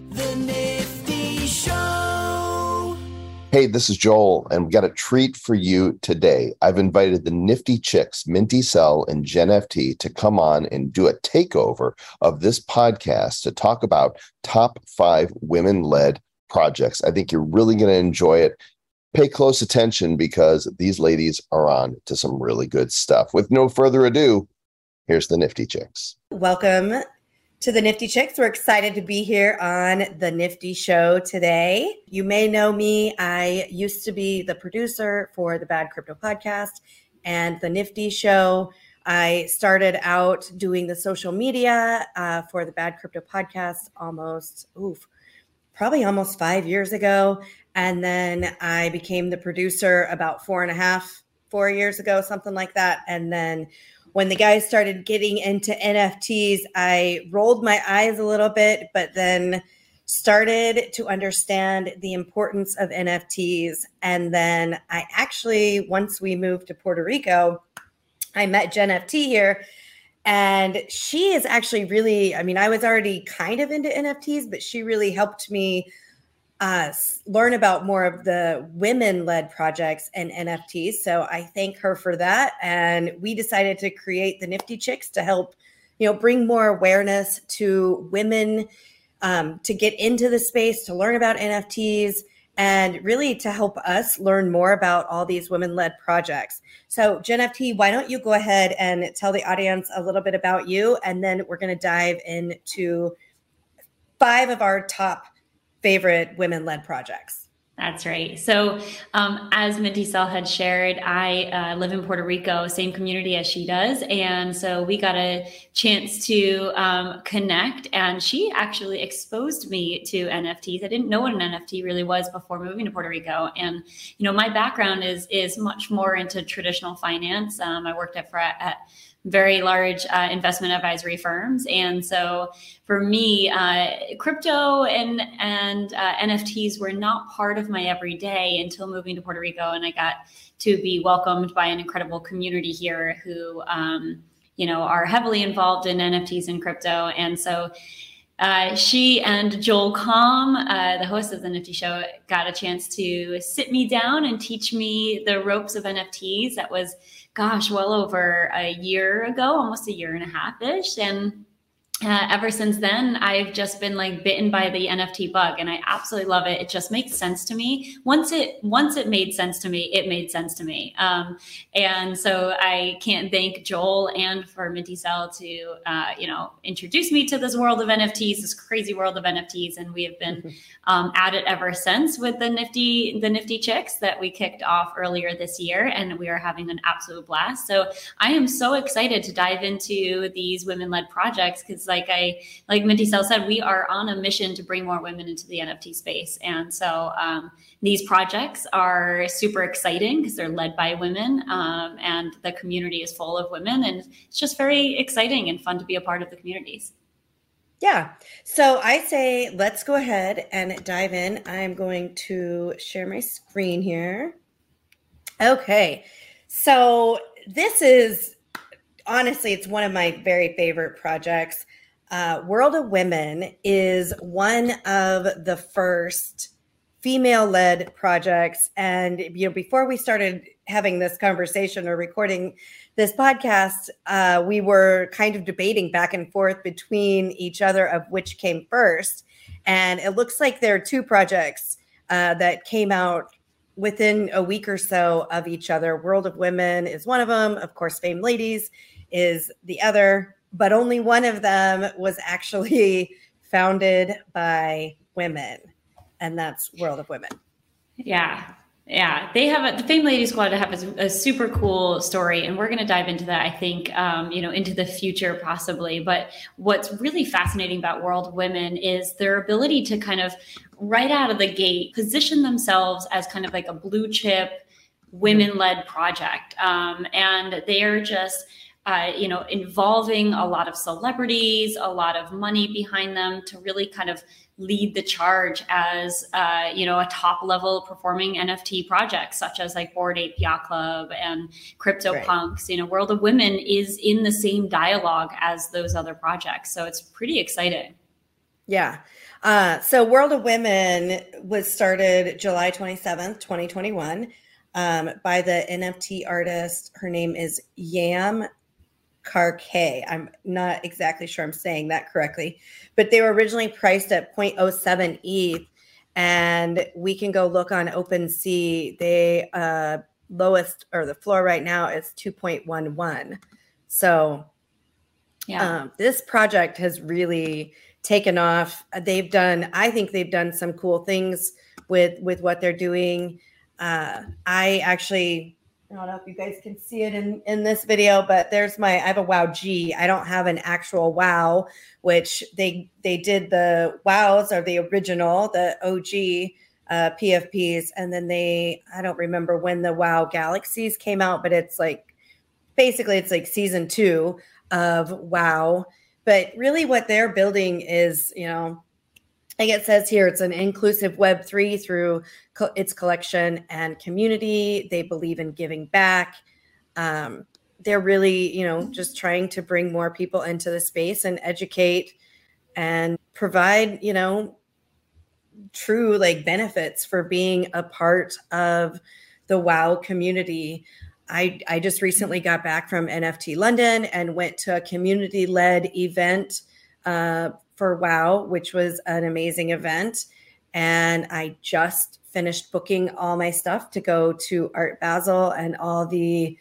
The Nifty Show. Hey, this is Joel, and we got a treat for you today. I've invited the Nifty Chicks, Mint-E Cell and JeNFT, to come on and do a takeover of this podcast to talk about top five women led projects. I think you're really going to enjoy it. Pay close attention because these ladies are on to some really good stuff. With no further ado, here's the Nifty Chicks. Welcome to the Nifty Chicks. We're excited to be here on the Nifty Show today. You may know me. I used to be the producer for the Bad Crypto Podcast and the Nifty Show. I started out doing the social media uh, for the Bad Crypto Podcast almost, oof, probably almost five years ago. And then I became the producer about four and a half, four years ago, something like that. And then when the guys started getting into NFTs, I rolled my eyes a little bit, but then started to understand the importance of NFTs. And then I actually, once we moved to Puerto Rico, I met JeNFT here. And she is actually really, I mean, I was already kind of into NFTs, but she really helped me uh, learn about more of the women led projects and NFTs. So I thank her for that. And we decided to create the Nifty Chicks to help, you know, bring more awareness to women um, to get into the space, to learn about NFTs, and really to help us learn more about all these women led projects. So, JeNFT, why don't you go ahead and tell the audience a little bit about you? And then we're going to dive into five of our top favorite women led projects. That's right. So, um, as Mint-E Cell had shared, I uh, live in Puerto Rico, same community as she does. And so we got a chance to um, connect. And she actually exposed me to NFTs. I didn't know what an NFT really was before moving to Puerto Rico. And, you know, my background is is much more into traditional finance. Um, I worked at, at very large uh, investment advisory firms. And so for me, uh, crypto and and uh, NFTs were not part of my everyday until moving to Puerto Rico, and I got to be welcomed by an incredible community here who, um, you know, are heavily involved in NFTs and crypto. And so. Uh, she and Joel Comm, uh, the host of the Nifty Show, got a chance to sit me down and teach me the ropes of NFTs. That was gosh, well over a year ago, almost a year and a half ish. And uh, ever since then, I've just been like bitten by the NFT bug, and I absolutely love it. It just makes sense to me. Once it once it made sense to me, it made sense to me. Um, and so I can't thank Joel and for Mint-E Cell to uh, you know introduce me to this world of NFTs, this crazy world of NFTs, and we have been um, at it ever since with the nifty the nifty chicks that we kicked off earlier this year, and we are having an absolute blast. So I am so excited to dive into these women led projects because like I like Mint-E Cell said, we are on a mission to bring more women into the NFT space, and so um, these projects are super exciting because they're led by women, um, and the community is full of women, and it's just very exciting and fun to be a part of the communities. Yeah. So I say let's go ahead and dive in. I'm going to share my screen here. Okay. So this is honestly, it's one of my very favorite projects uh, World of Women is one of the first female led projects. And, you know, before we started having this conversation or recording this podcast, uh, we were kind of debating back and forth between each other of which came first. And it looks like there are two projects uh, that came out within a week or so of each other. World of Women is one of them. Of course, Fame Ladies is the other but only one of them was actually founded by women, and that's World of Women. Yeah. Yeah, they have a, the Fame Lady Squad have a, a, super cool story, and we're going to dive into that. I think, um, you know, into the future possibly. But what's really fascinating about World Women is their ability to kind of right out of the gate position themselves as kind of like a blue chip, women led project, um, and they're just uh, you know, involving a lot of celebrities, a lot of money behind them to really kind of lead the charge as, uh, you know, a top level performing NFT project, such as like Bored Ape Yacht Club and Crypto right. Punks. You know, World of Women is in the same dialogue as those other projects. So it's pretty exciting. Yeah. Uh, so World of Women was started July 27th, 2021 um, by the NFT artist. Her name is Yam Karkai. I'm not exactly sure I'm saying that correctly, but they were originally priced at 0.07 ETH. And we can go look on OpenSea. They uh, lowest or the floor right now is 2.11. So yeah. Um, this project has really taken off. They've done, I think they've done some cool things with with what they're doing. Uh, I actually I don't know if you guys can see it in, in this video, but there's my, I have a WoW G. I don't have an actual WoW, which they, they did the WoWs or the original, the OG uh, PFPs. And then they, I don't remember when the WoW Galaxies came out, but it's like, basically it's like season two of WoW. But really what they're building is, you know, like it says here, it's an inclusive Web3 through co- its collection and community. They believe in giving back. Um, they're really, you know, just trying to bring more people into the space and educate and provide, you know, true like benefits for being a part of the WoW community. I, I just recently got back from NFT London and went to a community led event uh, for WoW, which was an amazing event. And I just finished booking all my stuff to go to Art Basel and all the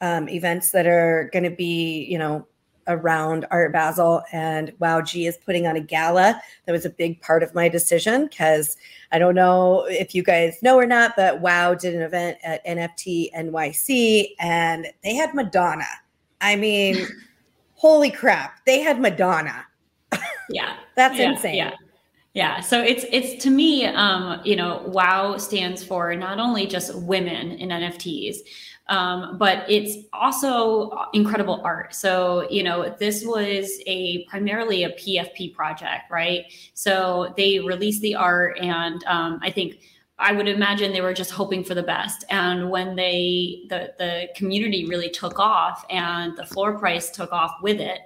um, events that are going to be, you know, around Art Basel. And Wow G is putting on a gala. That was a big part of my decision because I don't know if you guys know or not, but Wow did an event at NFT NYC and they had Madonna. I mean, holy crap, they had Madonna. Yeah. That's yeah, insane. Yeah. Yeah. So it's it's to me, um, you know, WoW stands for not only just women in NFTs, um, but it's also incredible art. So, you know, this was a primarily a PFP project, right? So they released the art, and um, I think I would imagine they were just hoping for the best. And when they the the community really took off and the floor price took off with it,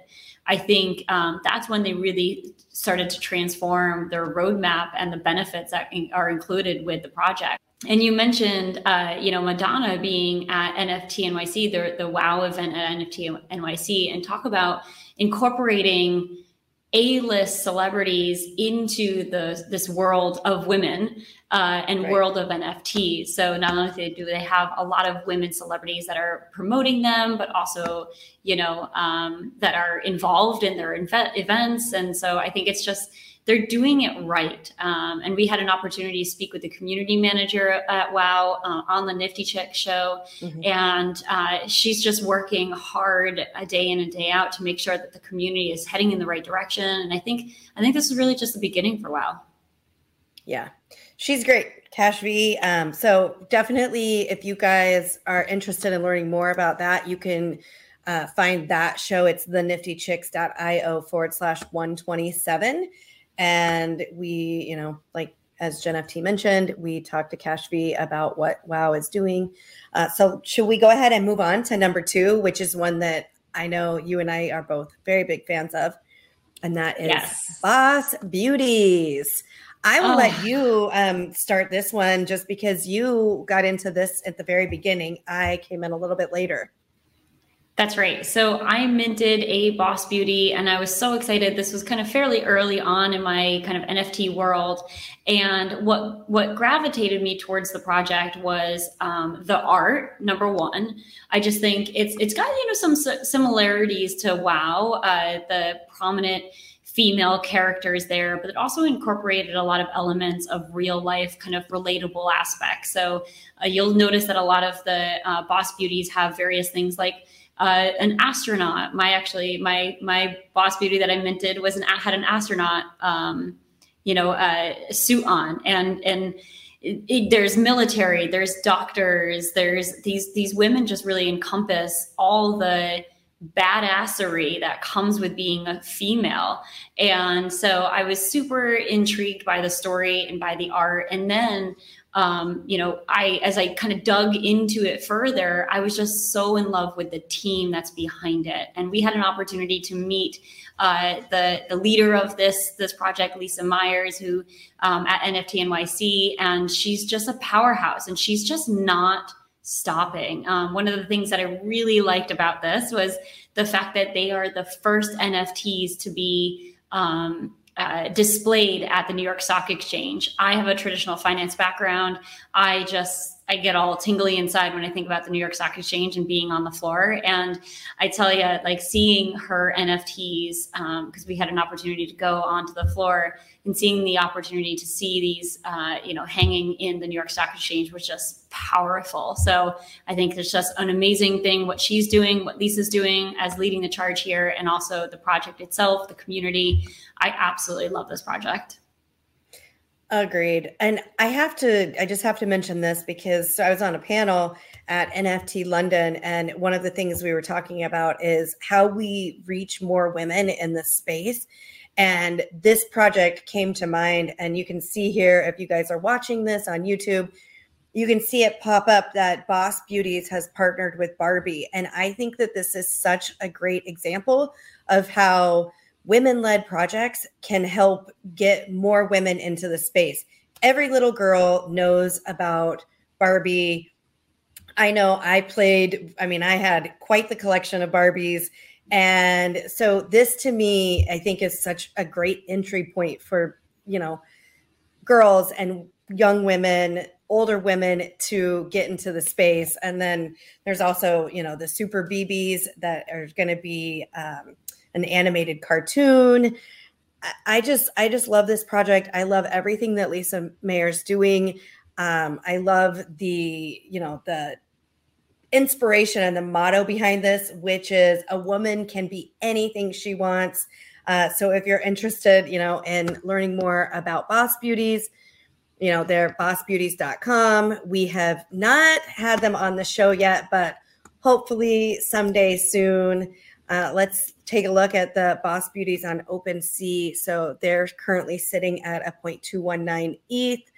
I think um, that's when they really started to transform their roadmap and the benefits that are included with the project. And you mentioned, uh, you know, Madonna being at NFT NYC, the, the WoW event at NFT NYC, and talk about incorporating a-list celebrities into the this world of women uh, and right. world of NFT. So not only do they have a lot of women celebrities that are promoting them, but also you know um, that are involved in their inv- events. And so I think it's just they're doing it right. Um, and we had an opportunity to speak with the community manager at WoW uh, on the Nifty Chick show. Mm-hmm. And uh, she's just working hard a day in and day out to make sure that the community is heading in the right direction. And I think, I think this is really just the beginning for WoW. Yeah, she's great. Cash V. Um, so definitely, if you guys are interested in learning more about that, you can uh, find that show. It's the niftychicks.io forward slash 127. And we, you know, like as JeNFT mentioned, we talked to Cash V about what WoW is doing. Uh, so should we go ahead and move on to number two, which is one that I know you and I are both very big fans of, and that is yes. Boss Beauties. I will oh. let you um, start this one just because you got into this at the very beginning. I came in a little bit later. That's right. So I minted a Boss Beauty and I was so excited. This was kind of fairly early on in my kind of NFT world. And what what gravitated me towards the project was um, the art, number one. I just think it's it's got, you know, some similarities to WoW, uh, the prominent female characters there, but it also incorporated a lot of elements of real life, kind of relatable aspects. So uh, you'll notice that a lot of the uh, boss beauties have various things like uh, an astronaut. My actually my my boss beauty that I minted was an had an astronaut, um, you know, uh, suit on, and and it, it, there's military, there's doctors, there's these these women just really encompass all the badassery that comes with being a female. And so I was super intrigued by the story and by the art. And then um, you know, I as I kind of dug into it further, I was just so in love with the team that's behind it. And we had an opportunity to meet uh, the the leader of this this project, Lisa Myers, who um, at NFT NYC, and she's just a powerhouse, and she's just not stopping. Um, one of the things that I really liked about this was the fact that they are the first NFTs to be um, uh, displayed at the New York Stock Exchange. I have a traditional finance background. I just I get all tingly inside when I think about the New York Stock Exchange and being on the floor. And I tell you, like seeing her NFTs, because um, we had an opportunity to go onto the floor and seeing the opportunity to see these, uh, you know, hanging in the New York Stock Exchange was just powerful. So I think it's just an amazing thing what she's doing, what Lisa's doing as leading the charge here, and also the project itself, the community. I absolutely love this project. Agreed. And I have to, I just have to mention this because I was on a panel at NFT London, and one of the things we were talking about is how we reach more women in this space. And this project came to mind, and you can see here if you guys are watching this on YouTube, you can see it pop up that Boss Beauties has partnered with Barbie. And I think that this is such a great example of how women led projects can help get more women into the space. Every little girl knows about Barbie. I know I played, I mean, I had quite the collection of Barbies. And so this to me, I think is such a great entry point for, you know, girls and young women, older women to get into the space. And then there's also, you know, the super BBs that are going to be um, an animated cartoon. I just I just love this project. I love everything that Lisa Mayer's doing. Um, I love the you know the inspiration and the motto behind this, which is a woman can be anything she wants. Uh, so if you're interested, you know, in learning more about Boss Beauties, you know, they're bossbeauties.com. We have not had them on the show yet, but hopefully someday soon. Uh, let's take a look at the Boss Beauties on OpenSea. So they're currently sitting at a 0.219 ETH.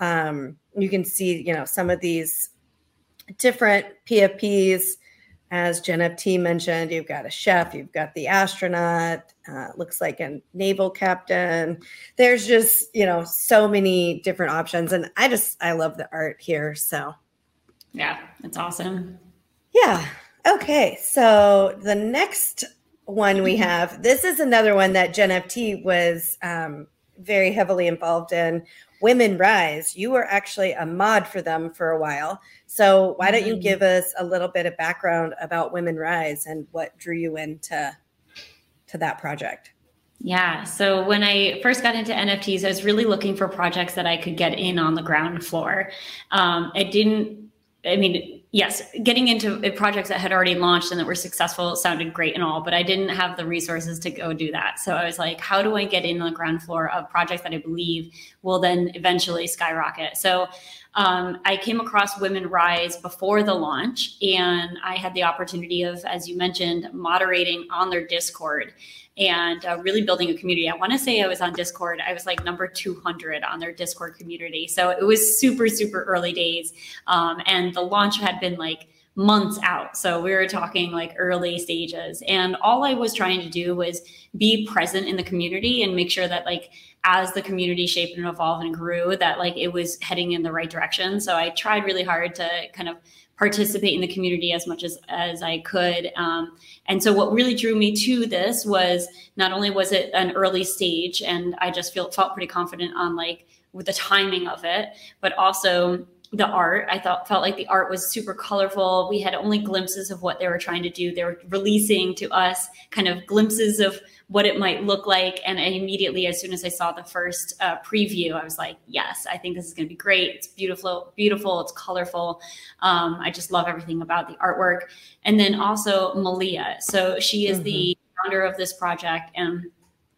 Um, you can see, you know, some of these different PFPs. As Jen T mentioned, you've got a chef, you've got the astronaut, uh, looks like a naval captain. There's just, you know, so many different options. And I just, I love the art here. So, yeah, it's awesome. Yeah. Okay. So the next one we have. This is another one that Jen FT was um, very heavily involved in. Women Rise. You were actually a mod for them for a while. So why don't you mm-hmm. give us a little bit of background about Women Rise and what drew you into to that project? Yeah. So when I first got into NFTs, I was really looking for projects that I could get in on the ground floor. Um, it didn't. I mean, yes, getting into projects that had already launched and that were successful sounded great and all, but I didn't have the resources to go do that. So I was like, how do I get in the ground floor of projects that I believe will then eventually skyrocket? So um, I came across Women Rise before the launch, and I had the opportunity of, as you mentioned, moderating on their Discord and uh, really building a community. I want to say I was on Discord. I was like number 200 on their Discord community. So it was super, super early days. Um, and the launch had been like months out. So we were talking like early stages. And all I was trying to do was be present in the community and make sure that like as the community shaped and evolved and grew, that like it was heading in the right direction. So I tried really hard to kind of participate in the community as much as as I could. Um, and so, what really drew me to this was not only was it an early stage, and I just felt felt pretty confident on like with the timing of it, but also the art. I thought felt like the art was super colorful. We had only glimpses of what they were trying to do. They were releasing to us kind of glimpses of what it might look like. And I immediately, as soon as I saw the first uh, preview, I was like, yes, I think this is going to be great. It's beautiful, beautiful. It's colorful. Um, I just love everything about the artwork. And then also Malia. So she is mm-hmm. the founder of this project and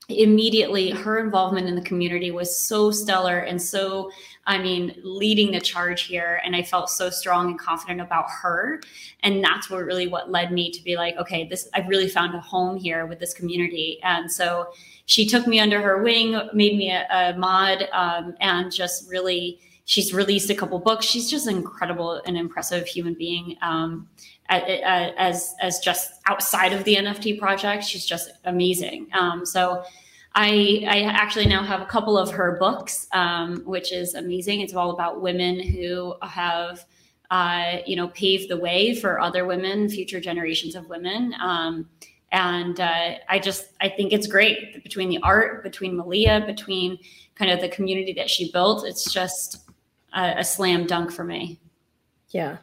immediately her involvement in the community was so stellar and so i mean leading the charge here and i felt so strong and confident about her. And that's what really what led me to be like okay this i've really found a home here with this community. And so she took me under her wing made me a, a mod um, and just really she's released a couple books she's just an incredible and impressive human being um, as as just outside of the NFT project. She's just amazing. Um, so I I actually now have a couple of her books, um, which is amazing. It's all about women who have uh, you know paved the way for other women, future generations of women. Um, and uh, I just I think it's great between the art, between Malia, between kind of the community that she built. It's just a, a slam dunk for me. Yeah,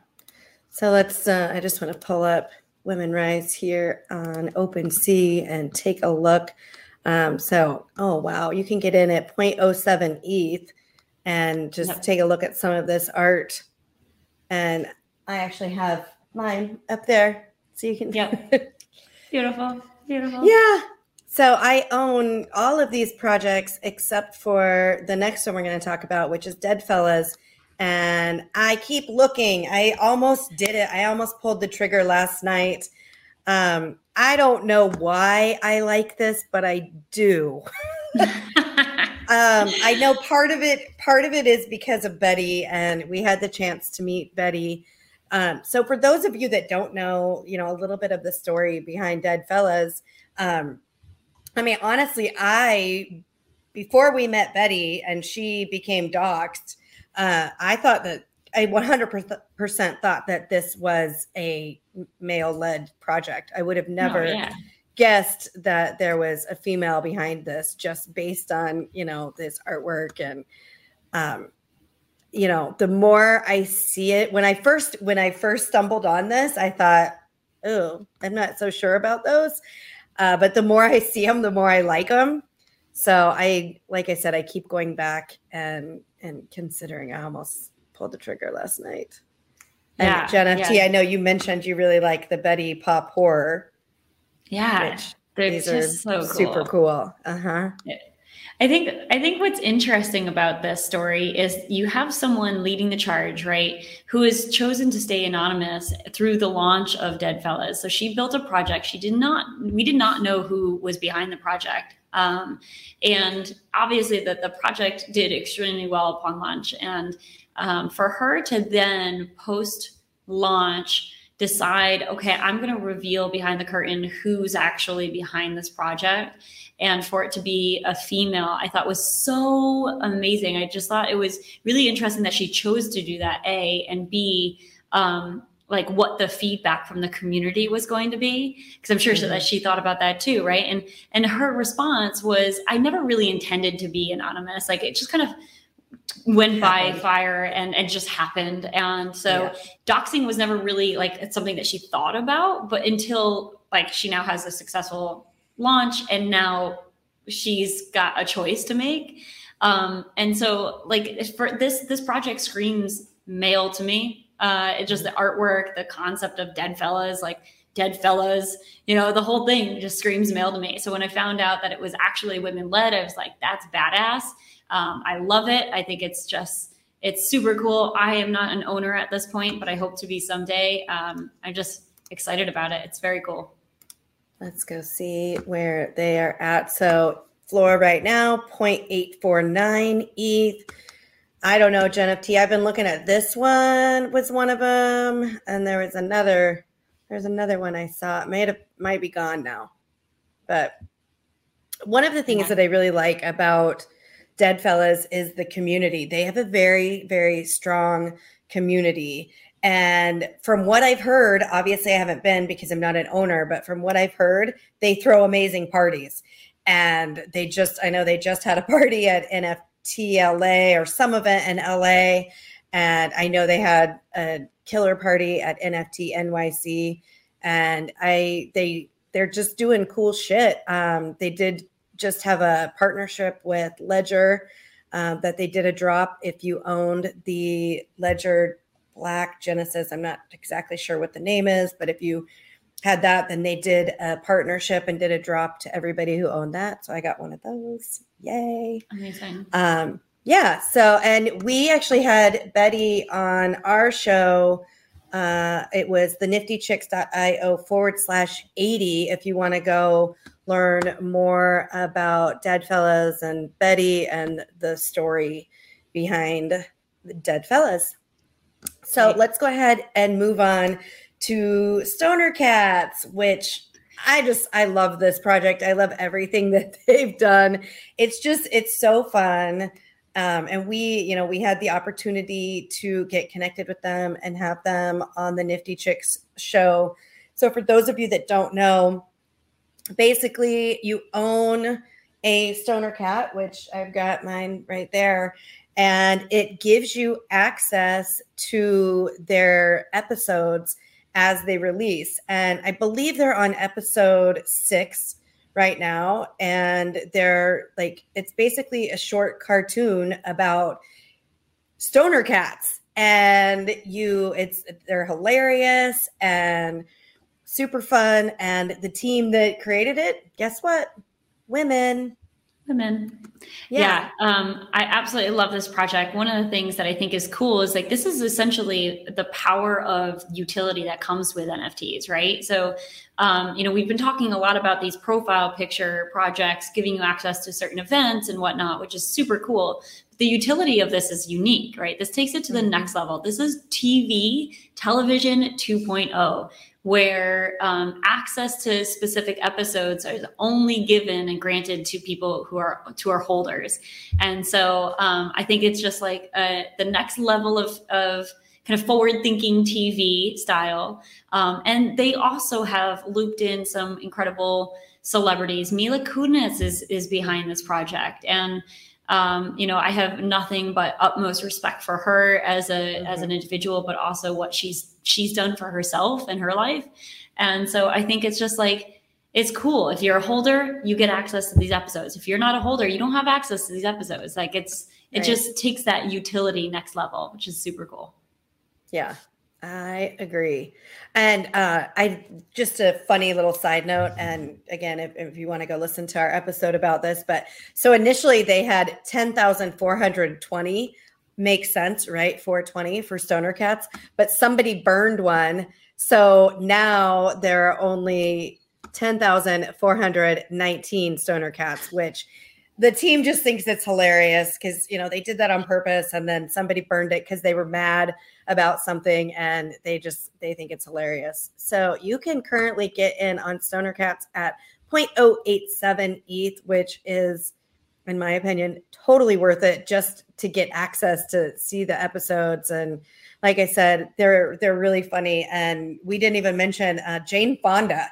so let's, uh, I just want to pull up Women Rise here on OpenSea and take a look. Um, so, oh, wow, you can get in at 0.07 ETH and just yep. take a look at some of this art. And I actually have mine up there. So you can. Yep. Beautiful. Beautiful. Yeah. So I own all of these projects except for the next one we're going to talk about, which is Deadfellaz and I keep looking. I almost did it. I almost pulled the trigger last night. Um, I don't know why I like this, but I do. um, I know part of it. Part of it is because of Betty, and we had the chance to meet Betty. Um, so, for those of you that don't know, you know a little bit of the story behind Deadfellaz. Um, I mean, honestly, I before we met Betty and she became doxxed, uh, I thought that I 100% thought that this was a male led project. I would have oh, never oh, yeah. guessed that there was a female behind this just based on, you know, this artwork and, um, you know, the more I see it, when I first when I first stumbled on this, I thought, oh, I'm not so sure about those. Uh, but the more I see them, the more I like them. So I, like I said, I keep going back and and considering I almost pulled the trigger last night. And yeah, JeNFT, yeah. I know you mentioned you really like the Betty Pop horror. Yeah, these are so cool. super cool. Uh huh. I think I think what's interesting about this story is you have someone leading the charge, right, who has chosen to stay anonymous through the launch of Deadfellaz. So she built a project. She did not we did not know who was behind the project. Um, and obviously, that the project did extremely well upon launch. And um, for her to then post launch decide, okay, I'm going to reveal behind the curtain who's actually behind this project. And for it to be a female, I thought was so amazing. I just thought it was really interesting that she chose to do that, A, and B, um, like what the feedback from the community was going to be because i'm sure mm-hmm. that she thought about that too right? And and her response was i never really intended to be anonymous. Like it just kind of went by fire and it just happened. And so yeah. doxing was never really like it's something that she thought about but until like she now has a successful launch and now she's got a choice to make. Um and so like for this this project screams male to me uh, it just the artwork, the concept of dead fellas, like dead fellas, you know, the whole thing just screams male to me. So when I found out that it was actually women led, I was like, that's badass. Um, I love it. I think it's just, it's super cool. I am not an owner at this point, but I hope to be someday. Um, I'm just excited about it. It's very cool. Let's go see where they are at. So floor right now, 0.849 ETH. I don't know, JeNFT. I've been looking at this one was one of them, and there was another. There's another one I saw. It might have might be gone now, but one of the things yeah. that I really like about Deadfellaz is the community. They have a very very strong community, and from what I've heard, obviously I haven't been because I'm not an owner, but from what I've heard, they throw amazing parties. And they just, I know they just had a party at NF TLA or some event in LA. And I know they had a killer party at NFT NYC. And I they they're just doing cool shit. Um, they did just have a partnership with Ledger uh, that they did a drop if you owned the Ledger Black Genesis. I'm not exactly sure what the name is, but if you had that. Then they did a partnership and did a drop to everybody who owned that. So I got one of those. Yay. Amazing. Um, yeah. So, and we actually had Betty on our show. Uh, it was the niftychicks.io forward slash 80. If you want to go learn more about Deadfellaz and Betty and the story behind Deadfellaz. So Right. let's go ahead and move on to Stoner Cats, which I just I love this project. I love everything that they've done. It's just it's so fun. Um, and we, you know, we had the opportunity to get connected with them and have them on the Nifty Chicks show. So for those of you that don't know, basically you own a stoner cat, which I've got mine right there, and it gives you access to their episodes as they release. And I believe they're on episode six right now. And they're like, it's basically a short cartoon about stoner cats. And you, it's, they're hilarious and super fun. And the team that created it, guess what? Women. Women. Yeah. um, I absolutely love this project. One of the things that I think is cool is like this is essentially the power of utility that comes with NFTs, right? So, um, you know, we've been talking a lot about these profile picture projects giving you access to certain events and whatnot, which is super cool. The utility of this is unique, right? This takes it to the Mhm. next level. This is TV, television 2.0 where um, access to specific episodes is only given and granted to people who are to our holders and so um, i think it's just like uh, the next level of, of kind of forward thinking tv style um, and they also have looped in some incredible celebrities mila kunis is is behind this project and um, you know, I have nothing but utmost respect for her as a as an individual, but also what she's she's done for herself and her life. And so I think it's just like it's cool. If you're a holder, you get access to these episodes. If you're not a holder, you don't have access to these episodes. Like it's it Right. just takes that utility next level, which is super cool. Yeah, I agree. And uh, I just a funny little side note. And again, if, if you want to go listen to our episode about this, but so initially they had 10,420 makes sense, right? 420 for stoner cats, but somebody burned one. So now there are only 10,419 stoner cats, which the team just thinks it's hilarious because, you know, they did that on purpose and then somebody burned it because they were mad about something and they just they think it's hilarious. So you can currently get in on Stoner Cats at 0.087 ETH, which is in my opinion totally worth it just to get access to see the episodes. And like I said they're they're really funny. And we didn't even mention uh, Jane Fonda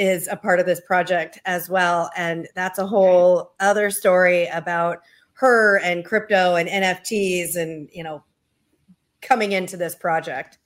is a part of this project as well and that's a whole other story about her and crypto and NFTs and you know coming into this project.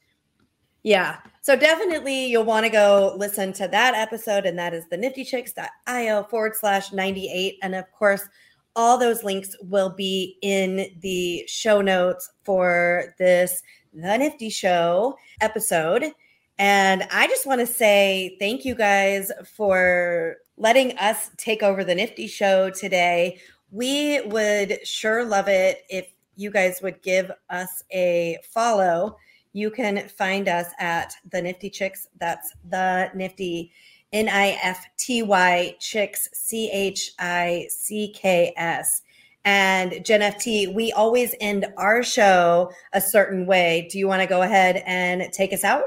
Yeah. So definitely you'll want to go listen to that episode, and that is the niftychicks.io forward slash 98. And of course, all those links will be in the show notes for this The Nifty Show episode. And I just want to say thank you guys for letting us take over the Nifty Show today. We would sure love it if you guys would give us a follow. You can find us at the Nifty Chicks. That's the Nifty N I F T Y Chicks C H I C K S. And JeNFT, we always end our show a certain way. Do you want to go ahead and take us out?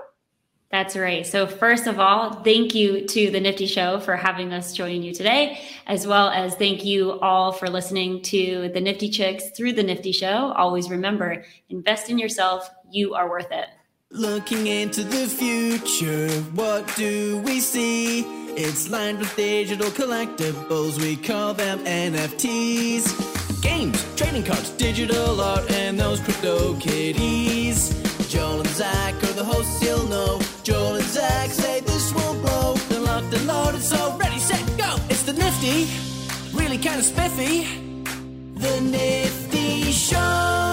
That's right. So, first of all, thank you to the Nifty Show for having us join you today, as well as thank you all for listening to the Nifty Chicks through the Nifty Show. Always remember invest in yourself. You are worth it. Looking into the future, what do we see? It's lined with digital collectibles, we call them NFTs. Games, trading cards, digital art, and those crypto kitties. Joel and Zach are the hosts you'll know. Joel and Zach say this will blow. They're locked and loaded, so ready, set, go. It's the nifty, really kind of spiffy. The Nifty Show.